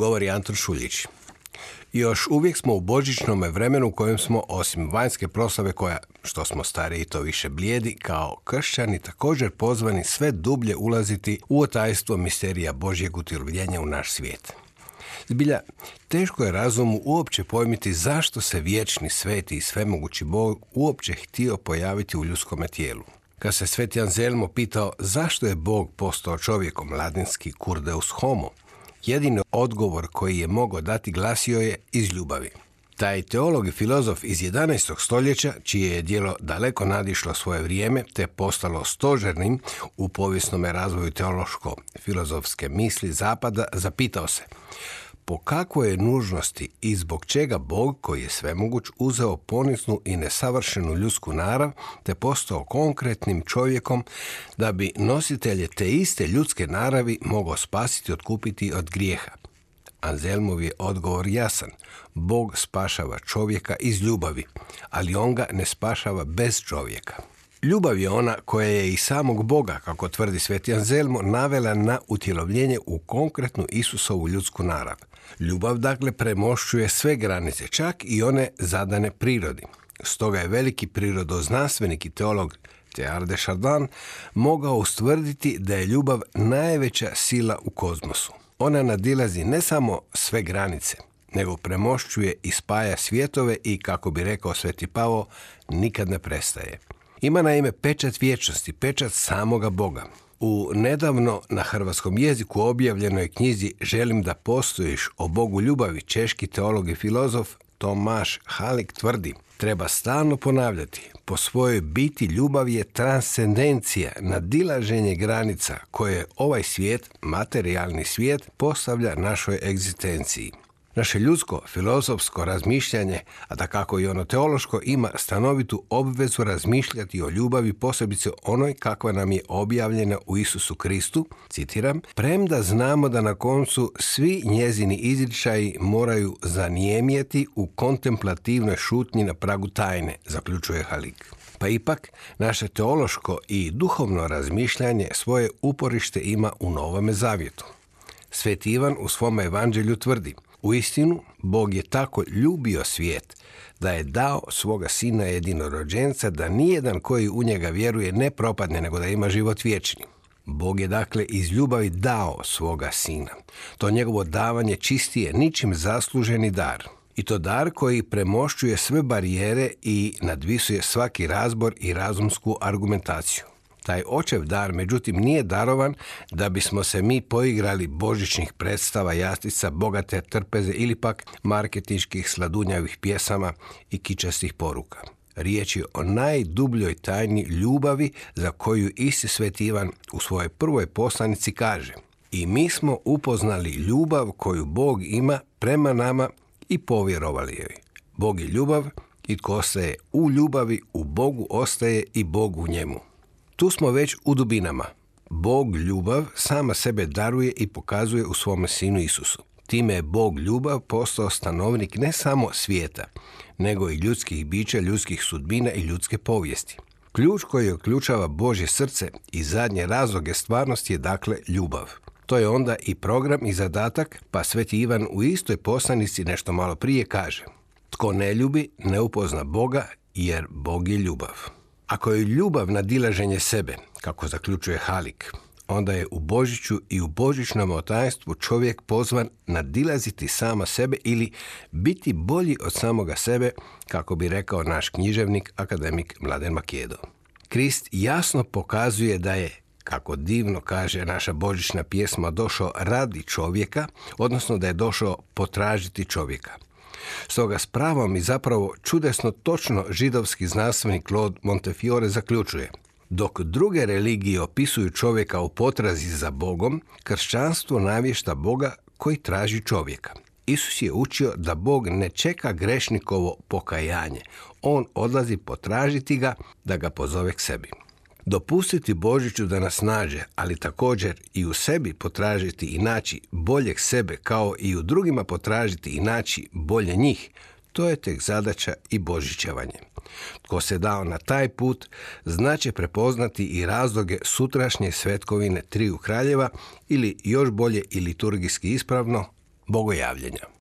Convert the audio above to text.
Govori Anton Šuljić. Još uvijek smo u božićnom vremenu u kojem smo, osim vanjske proslave koja, što smo stariji to više blijedi, kao kršćani također pozvani sve dublje ulaziti u otajstvo misterija Božjeg utjelovljenja u naš svijet. Zbilja, teško je razumu uopće pojmiti zašto se vječni, sveti i svemogući Bog uopće htio pojaviti u ljudskome tijelu. Kad se sveti Anzelmo pitao zašto je Bog postao čovjekom, ladinski kurdeus homo, Jedini odgovor koji je mogao dati glasio je iz ljubavi. Taj teolog i filozof iz 11. stoljeća, čije je dijelo daleko nadišlo svoje vrijeme te postalo stožernim u povijesnom razvoju teološko-filozofske misli Zapada, zapitao se po kakvoj je nužnosti i zbog čega Bog, koji je svemoguć, uzeo ponisnu i nesavršenu ljudsku narav, te postao konkretnim čovjekom da bi nositelje te iste ljudske naravi mogao spasiti, otkupiti od grijeha. Anzelmov je odgovor jasan. Bog spašava čovjeka iz ljubavi, ali on ga ne spašava bez čovjeka. Ljubav je ona koja je i samog Boga, kako tvrdi Sveti Anzelmo, navela na utjelovljenje u konkretnu Isusovu ljudsku narav. Ljubav dakle premošćuje sve granice, čak i one zadane prirodi. Stoga je veliki prirodoznanstvenik i teolog Teilhard de Chardin mogao ustvrditi da je ljubav najveća sila u kozmosu. Ona nadilazi ne samo sve granice, nego premošćuje i spaja svjetove i, kako bi rekao Sveti Pavo, nikad ne prestaje. Ima na ime pečat vječnosti, pečat samoga Boga. U nedavno na hrvatskom jeziku objavljenoj knjizi Želim da postojiš o Bogu ljubavi češki teolog i filozof Tomaš Halik tvrdi treba stalno ponavljati po svojoj biti ljubav je transcendencija, nadilaženje granica koje ovaj svijet, materijalni svijet, postavlja našoj egzistenciji. Naše ljudsko, filozofsko razmišljanje, a da kako i ono teološko, ima stanovitu obvezu razmišljati o ljubavi posebice onoj kakva nam je objavljena u Isusu Kristu, citiram, premda znamo da na koncu svi njezini izričaji moraju zanijemjeti u kontemplativnoj šutnji na pragu tajne, zaključuje Halik. Pa ipak, naše teološko i duhovno razmišljanje svoje uporište ima u Novome Zavjetu. Sveti Ivan u svom evanđelju tvrdi – u istinu, Bog je tako ljubio svijet da je dao svoga sina jedinorođenca da nijedan koji u njega vjeruje ne propadne nego da ima život vječni. Bog je dakle iz ljubavi dao svoga sina. To njegovo davanje čistije ničim zasluženi dar. I to dar koji premošćuje sve barijere i nadvisuje svaki razbor i razumsku argumentaciju. Taj očev dar, međutim, nije darovan da bismo se mi poigrali božićnih predstava, jastica, bogate trpeze ili pak marketinških sladunjavih pjesama i kičastih poruka. Riječ je o najdubljoj tajni ljubavi za koju isti Sveti Ivan u svojoj prvoj poslanici kaže i mi smo upoznali ljubav koju Bog ima prema nama i povjerovali joj. Bog je ljubav i tko ostaje u ljubavi, u Bogu ostaje i Bog u njemu. Tu smo već u dubinama. Bog ljubav sama sebe daruje i pokazuje u svome sinu Isusu. Time je Bog ljubav postao stanovnik ne samo svijeta, nego i ljudskih bića, ljudskih sudbina i ljudske povijesti. Ključ koji uključava Božje srce i zadnje razloge stvarnosti je dakle ljubav. To je onda i program i zadatak, pa Sveti Ivan u istoj poslanici nešto malo prije kaže Tko ne ljubi, ne upozna Boga, jer Bog je ljubav. Ako je ljubav na dilaženje sebe, kako zaključuje Halik, onda je u Božiću i u Božićnom otajstvu čovjek pozvan nadilaziti sama sebe ili biti bolji od samoga sebe, kako bi rekao naš književnik, akademik Mladen Makedo. Krist jasno pokazuje da je kako divno kaže naša božićna pjesma, došao radi čovjeka, odnosno da je došao potražiti čovjeka. Stoga s pravom i zapravo čudesno točno židovski znanstvenik Claude Montefiore zaključuje dok druge religije opisuju čovjeka u potrazi za Bogom, kršćanstvo navješta Boga koji traži čovjeka. Isus je učio da Bog ne čeka grešnikovo pokajanje. On odlazi potražiti ga da ga pozove k sebi. Dopustiti Božiću da nas nađe, ali također i u sebi potražiti i naći boljeg sebe kao i u drugima potražiti i naći bolje njih, to je tek zadaća i božićevanje. Tko se dao na taj put, znaće prepoznati i razloge sutrašnje svetkovine triju kraljeva ili još bolje i liturgijski ispravno, bogojavljenja.